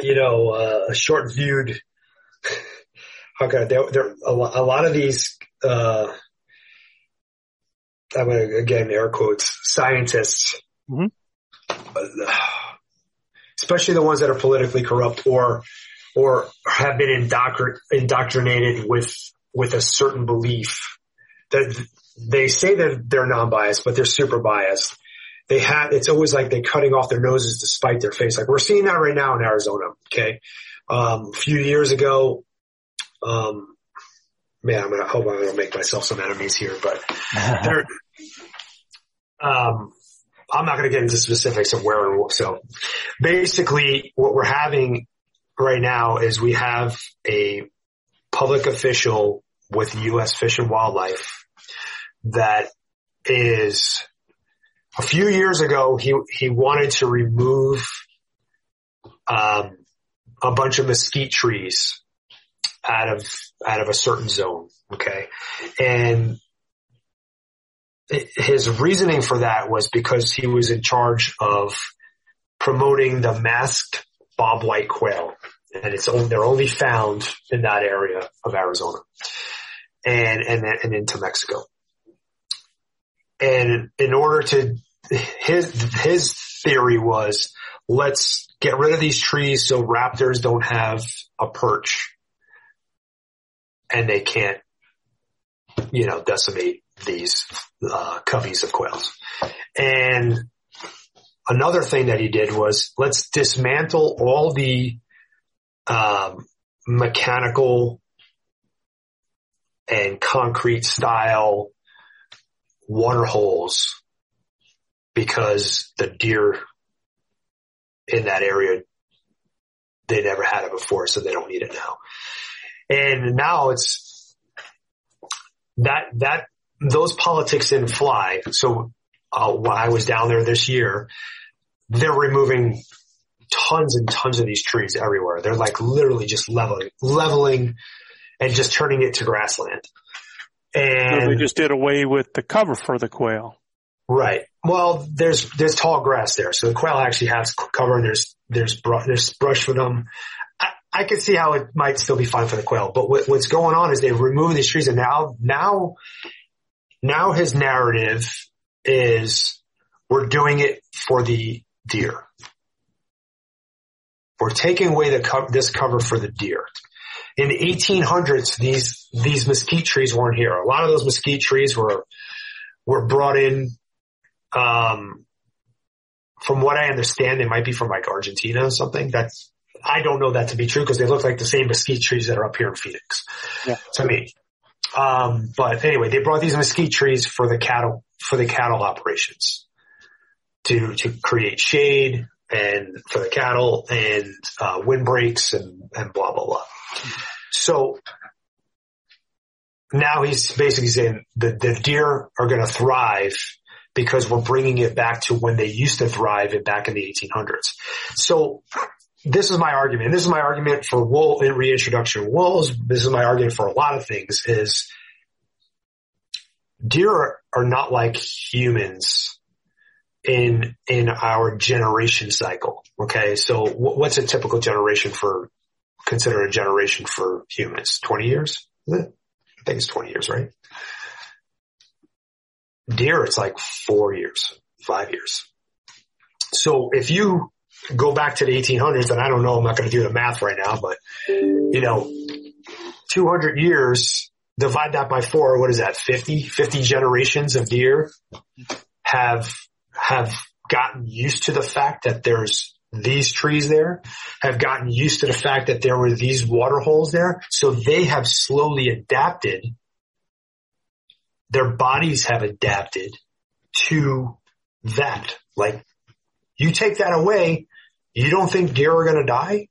you know, uh, short viewed, okay, there, there, a, a lot of these, uh, I'm going to, again, air quotes, scientists, mm-hmm. *sighs* especially the ones that are politically corrupt or, or have been indoctr- indoctrinated with, with a certain belief that they say that they're non-biased, but they're super biased they have, it's always like they're cutting off their noses to spite their face. Like we're seeing that right now in Arizona. Okay. Um, a few years ago, um, man, I'm gonna hope I'm gonna make myself some enemies here, but *laughs* they're, um, I'm not going to get into specifics of where and so basically what we're having right now is we have a public official with U.S. Fish and Wildlife that is a few years ago, he, he wanted to remove, um, a bunch of mesquite trees out of, out of a certain zone. Okay. And his reasoning for that was because he was in charge of promoting the masked bobwhite quail and it's only, they're only found in that area of Arizona and, and, and into Mexico. And in order to his his theory was let's get rid of these trees so raptors don't have a perch. And they can't you know decimate these uh, coveys of quails. And another thing that he did was let's dismantle all the um, mechanical and concrete style water holes because the deer in that area, they never had it before, so they don't need it now. And now it's that, that, those politics didn't fly. So uh, when I was down there this year, they're removing tons and tons of these trees everywhere. They're like literally just leveling, leveling and just turning it to grassland. And so they just did away with the cover for the quail. Right. Well, there's there's tall grass there, so the quail actually has cover, and there's there's brush, there's brush for them. I, I can see how it might still be fine for the quail, but what, what's going on is they've removed these trees, and now now now his narrative is we're doing it for the deer. We're taking away the co- this cover for the deer. In the 1800s, these these mesquite trees weren't here. A lot of those mesquite trees were were brought in um, from what I understand, they might be from like Argentina or something. That's, I don't know that to be true because they look like the same mesquite trees that are up here in Phoenix yeah. to me. Um, but anyway, they brought these mesquite trees for the cattle, for the cattle operations to, to create shade and for the cattle and, uh, windbreaks and, and blah, blah, blah. So now he's basically saying the, the deer are going to thrive because we're bringing it back to when they used to thrive back in the 1800s. So this is my argument. This is my argument for wool in reintroduction wolves. This is my argument for a lot of things is deer are not like humans in, in our generation cycle. Okay. So what's a typical generation for, consider a generation for humans? 20 years? I think it's 20 years, right? deer, it's like four years, five years. So if you go back to the 1800s, and I don't know, I'm not going to do the math right now, but you know, 200 years, divide that by four, what is that? 50, 50 generations of deer have, have gotten used to the fact that there's these trees there, have gotten used to the fact that there were these water holes there. So they have slowly adapted their bodies have adapted to that. Like you take that away, You don't think deer are going to die?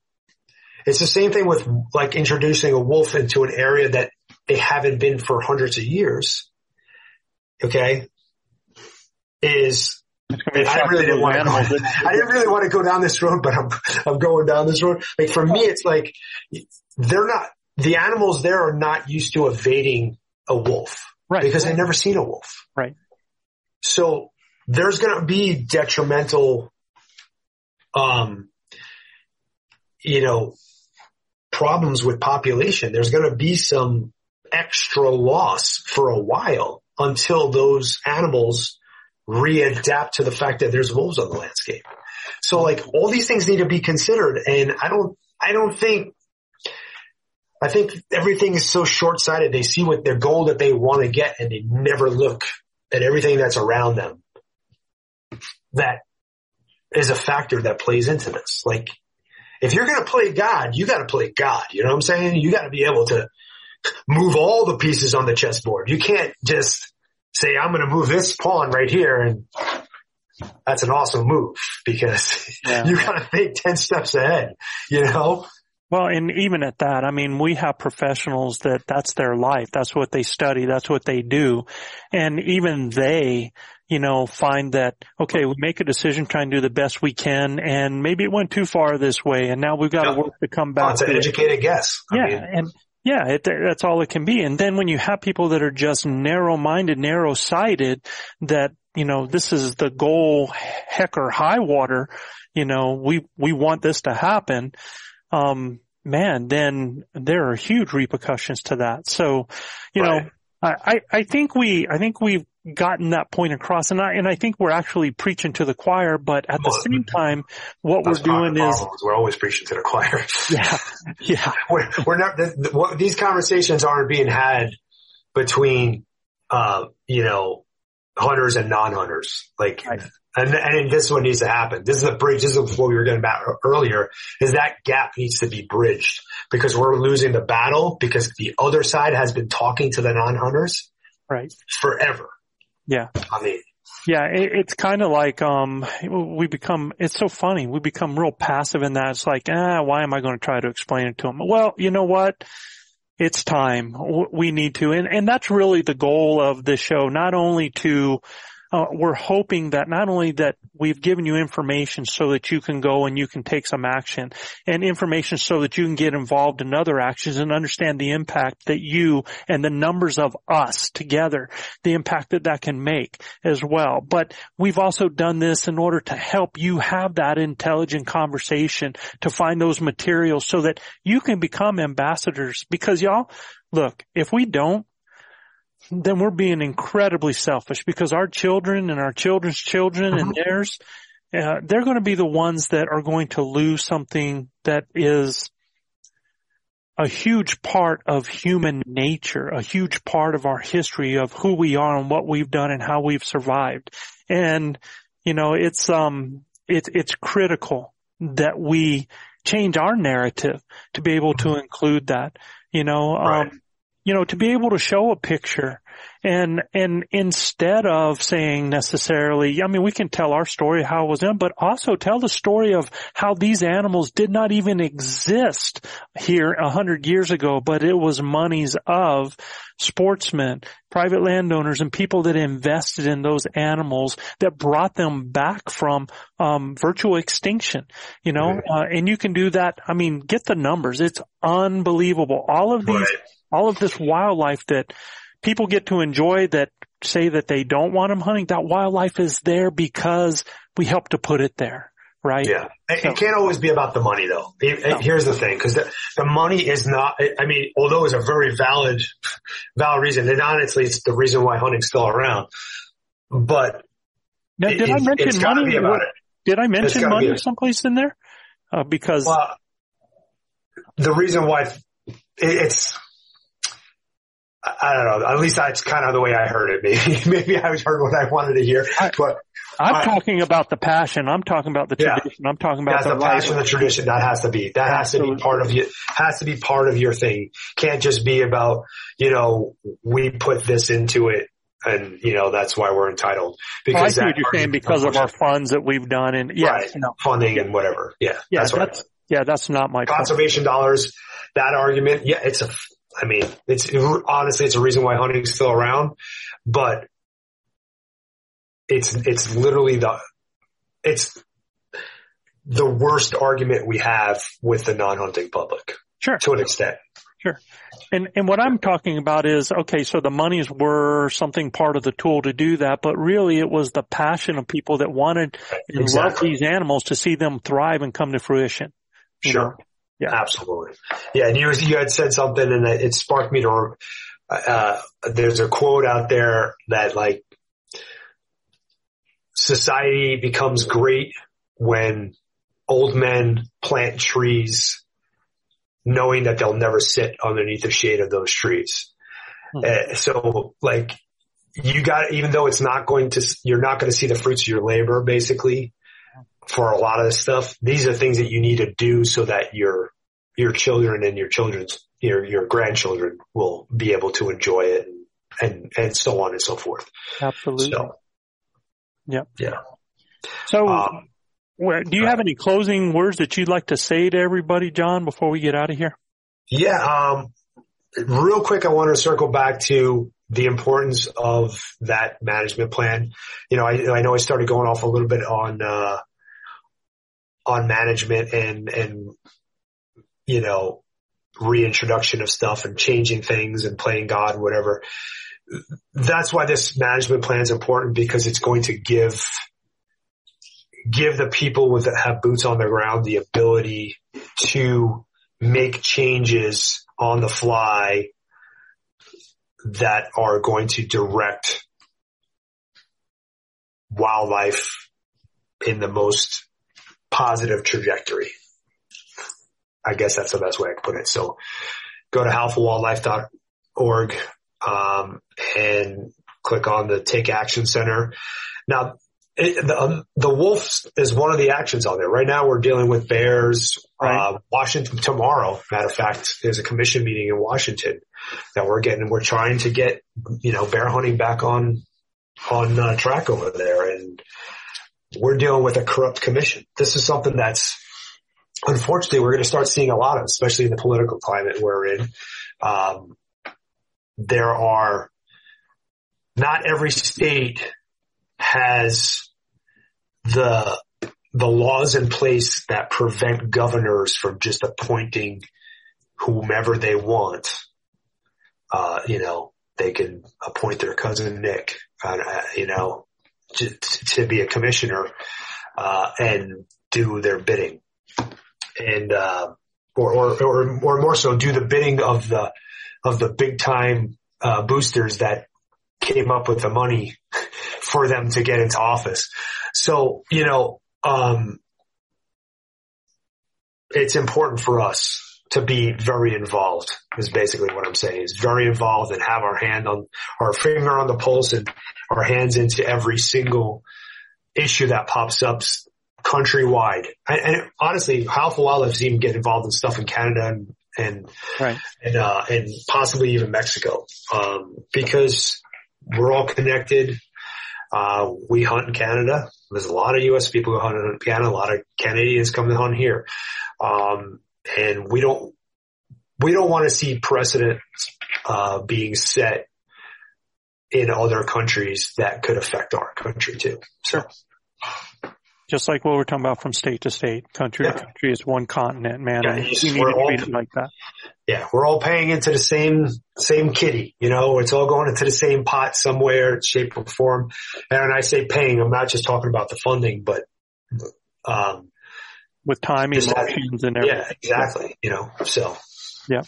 It's the same thing with like introducing a wolf into an area that they haven't been for hundreds of years. Okay. Is I really didn't want to go, *laughs* I didn't really want to go down this road, but I'm, I'm going down this road. Like for me, it's like they're not, the animals there are not used to evading a wolf. Right. Because they've never seen a wolf. Right. So there's going to be detrimental, um, you know, problems with population. There's going to be some extra loss for a while until those animals readapt to the fact that there's wolves on the landscape. So like all these things need to be considered and I don't, I don't think, I think everything is so short-sighted. They see what their goal that they want to get and they never look at everything that's around them. That is a factor that plays into this. Like if you're going to play God, you got to play God. You know what I'm saying? You got to be able to move all the pieces on the chessboard. You can't just say, I'm going to move this pawn right here and that's an awesome move because *laughs* yeah. you got to think 10 steps ahead, you know? Well, and even at that, I mean, we have professionals that that's their life. That's what they study. That's what they do. And even they, you know, find that, okay, we make a decision, try and do the best we can, and maybe it went too far this way, and now we've got yeah. to work to come back. Oh, it's an educated guess. I yeah, mean, and yeah, it, that's all it can be. And then when you have people that are just narrow-minded, narrow-sighted, that, you know, this is the goal, heck or high water, you know, we, we want this to happen, um, man, then there are huge repercussions to that. So, you right. know, I, I think we, I think we've gotten that point across and I, and I think we're actually preaching to the choir, but at the same time, what we're doing is we're always preaching to the choir. *laughs* Yeah. Yeah. *laughs* we're, we're not, the, the, these conversations aren't being had between, uh, you know, hunters and non-hunters. Like, right. and, and this one needs to happen. This is a bridge. This is what we were getting about earlier is that gap needs to be bridged because we're losing the battle because the other side has been talking to the non-hunters right forever. Yeah. I mean, yeah, it, it's kind of like, um, we become, it's so funny. We become real passive in that. It's like, ah, why am I going to try to explain it to them? Well, you know what? It's time. We need to. And, and that's really the goal of this show, not only to, uh, we're hoping that not only that we've given you information so that you can go and you can take some action and information so that you can get involved in other actions and understand the impact that you and the numbers of us together, the impact that that can make as well. But we've also done this in order to help you have that intelligent conversation to find those materials so that you can become ambassadors because y'all, look, if we don't, then we're being incredibly selfish because our children and our children's children and mm-hmm. theirs, uh, they're going to be the ones that are going to lose something that is a huge part of human nature, a huge part of our history of who we are and what we've done and how we've survived. And, you know, it's, um, it's, it's critical that we change our narrative to be able to mm-hmm. include that, you know, right. um, you know, to be able to show a picture and, and instead of saying necessarily, I mean, we can tell our story how it was done, but also tell the story of how these animals did not even exist here a hundred years ago, but it was monies of sportsmen, private landowners, and people that invested in those animals that brought them back from um, virtual extinction. You know, uh, and you can do that. I mean, get the numbers; it's unbelievable. All of these right all of this wildlife that people get to enjoy that say that they don't want them hunting, that wildlife is there because we help to put it there. Right. Yeah. So, it can't always be about the money though. no. Here's the thing, because the, the money is not, I mean, although it's a very valid, valid reason, and honestly, it's the reason why hunting's still around. But now, did it, I mention money? Did I mention money someplace in there? Uh, because well, the reason why it's I don't know. At least that's kind of the way I heard it. *laughs* Maybe, maybe I was heard what I wanted to hear. But I'm I, talking about the passion. I'm talking about the tradition. Yeah, I'm talking about the, the passion, the tradition. That has to be. That Absolutely. has to be part of you. Has to be part of your thing. Can't just be about you know we put this into it and you know that's why we're entitled. Because oh, I see what you're saying because of our funds that we've done and yeah, right. you know. funding yeah. and whatever. Yeah, yeah, that's, that's yeah, that's not my conservation point. dollars. That argument, yeah, it's a. I mean, it's honestly, it's a reason why hunting's still around, but it's it's literally the it's the worst argument we have with the non-hunting public. Sure. To an extent. Sure. And and what I'm talking about is okay, so the monies were something part of the tool to do that, but really it was the passion of people that wanted and exactly. loved these animals to see them thrive and come to fruition. Sure. Know? Yeah. Absolutely. Yeah. And you, you had said something and it sparked me to, uh, there's a quote out there that like society becomes great when old men plant trees knowing that they'll never sit underneath the shade of those trees. Hmm. Uh, so like you got, even though it's not going to, you're not going to see the fruits of your labor basically for a lot of this stuff. These are things that you need to do so that your, your children and your children's, your, your grandchildren will be able to enjoy it and, and, and so on and so forth. Absolutely. So, yep. Yeah. So, um, where, do you have any closing words that you'd like to say to everybody, John, before we get out of here? Yeah. Um, real quick, I want to circle back to the importance of that management plan. You know, I, I know I started going off a little bit on, uh, on management and, and, you know, reintroduction of stuff and changing things and playing God, whatever. That's why this management plan is important because it's going to give give the people with that have boots on the ground the ability to make changes on the fly that are going to direct wildlife in the most positive trajectory. I guess that's the best way I can put it. So go to howlforwildlife.org, um, and click on the take action center. Now it, the, um, the wolf is one of the actions on there. Right now we're dealing with bears, right. uh, Washington tomorrow. Matter of fact, there's a commission meeting in Washington that we're getting, we're trying to get, you know, bear hunting back on, on uh, track over there. And we're dealing with a corrupt commission. This is something that's, unfortunately, we're going to start seeing a lot of, especially in the political climate we're in. Um, there are not every state has the the laws in place that prevent governors from just appointing whomever they want. Uh, you know, they can appoint their cousin Nick, uh, you know, to, to, be a commissioner, uh, and do their bidding. And, uh, or, or, or, or more so do the bidding of the, of the big time, uh, boosters that came up with the money *laughs* for them to get into office. So, you know, um, it's important for us to be very involved is basically what I'm saying is very involved and have our hand on our finger on the pulse and our hands into every single issue that pops up countrywide. And, and honestly, HOWL for Wildlife's even get involved in stuff in Canada and, and, right. and, uh, and possibly even Mexico. Um, because we're all connected. Uh, we hunt in Canada. There's a lot of U.S. people who hunt in Canada. A lot of Canadians come to hunt here. Um, and we don't, we don't want to see precedent, uh, being set in other countries that could affect our country too. So. Just like what we're talking about from state to state, country yeah. to country is one continent, man. Yeah, need to treat it like that. Yeah, we're all paying into the same same kitty. You know, it's all going into the same pot somewhere, shape or form. And when I say paying, I'm not just talking about the funding, but um, with time, emotions, and everything. Yeah, exactly. You know, so yeah.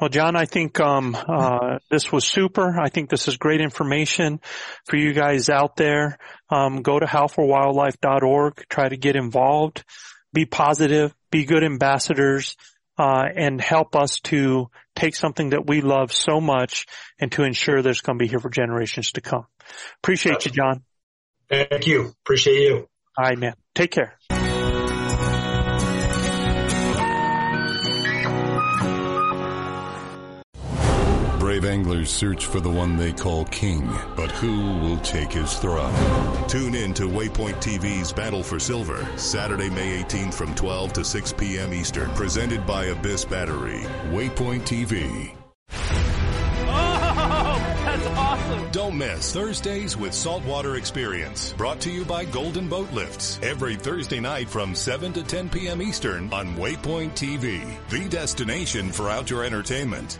Well, John, I think um, uh, this was super. I think this is great information for you guys out there. Um, go to howlforwildlife.org. Try to get involved. Be positive. Be good ambassadors. Uh, and help us to take something that we love so much and to ensure there's going to be here for generations to come. Appreciate you, John. Thank you. Appreciate you. All right, man. Take care. Brave anglers search for the one they call king, but who will take his throne? Tune in to Waypoint TV's Battle for Silver, Saturday, May 18th from 12 to 6 p.m. Eastern, presented by Abyss Battery. Waypoint TV. Oh, that's awesome. Don't miss Thursdays with Saltwater Experience, brought to you by Golden Boat Lifts, every Thursday night from 7 to 10 p.m. Eastern on Waypoint TV, the destination for outdoor entertainment.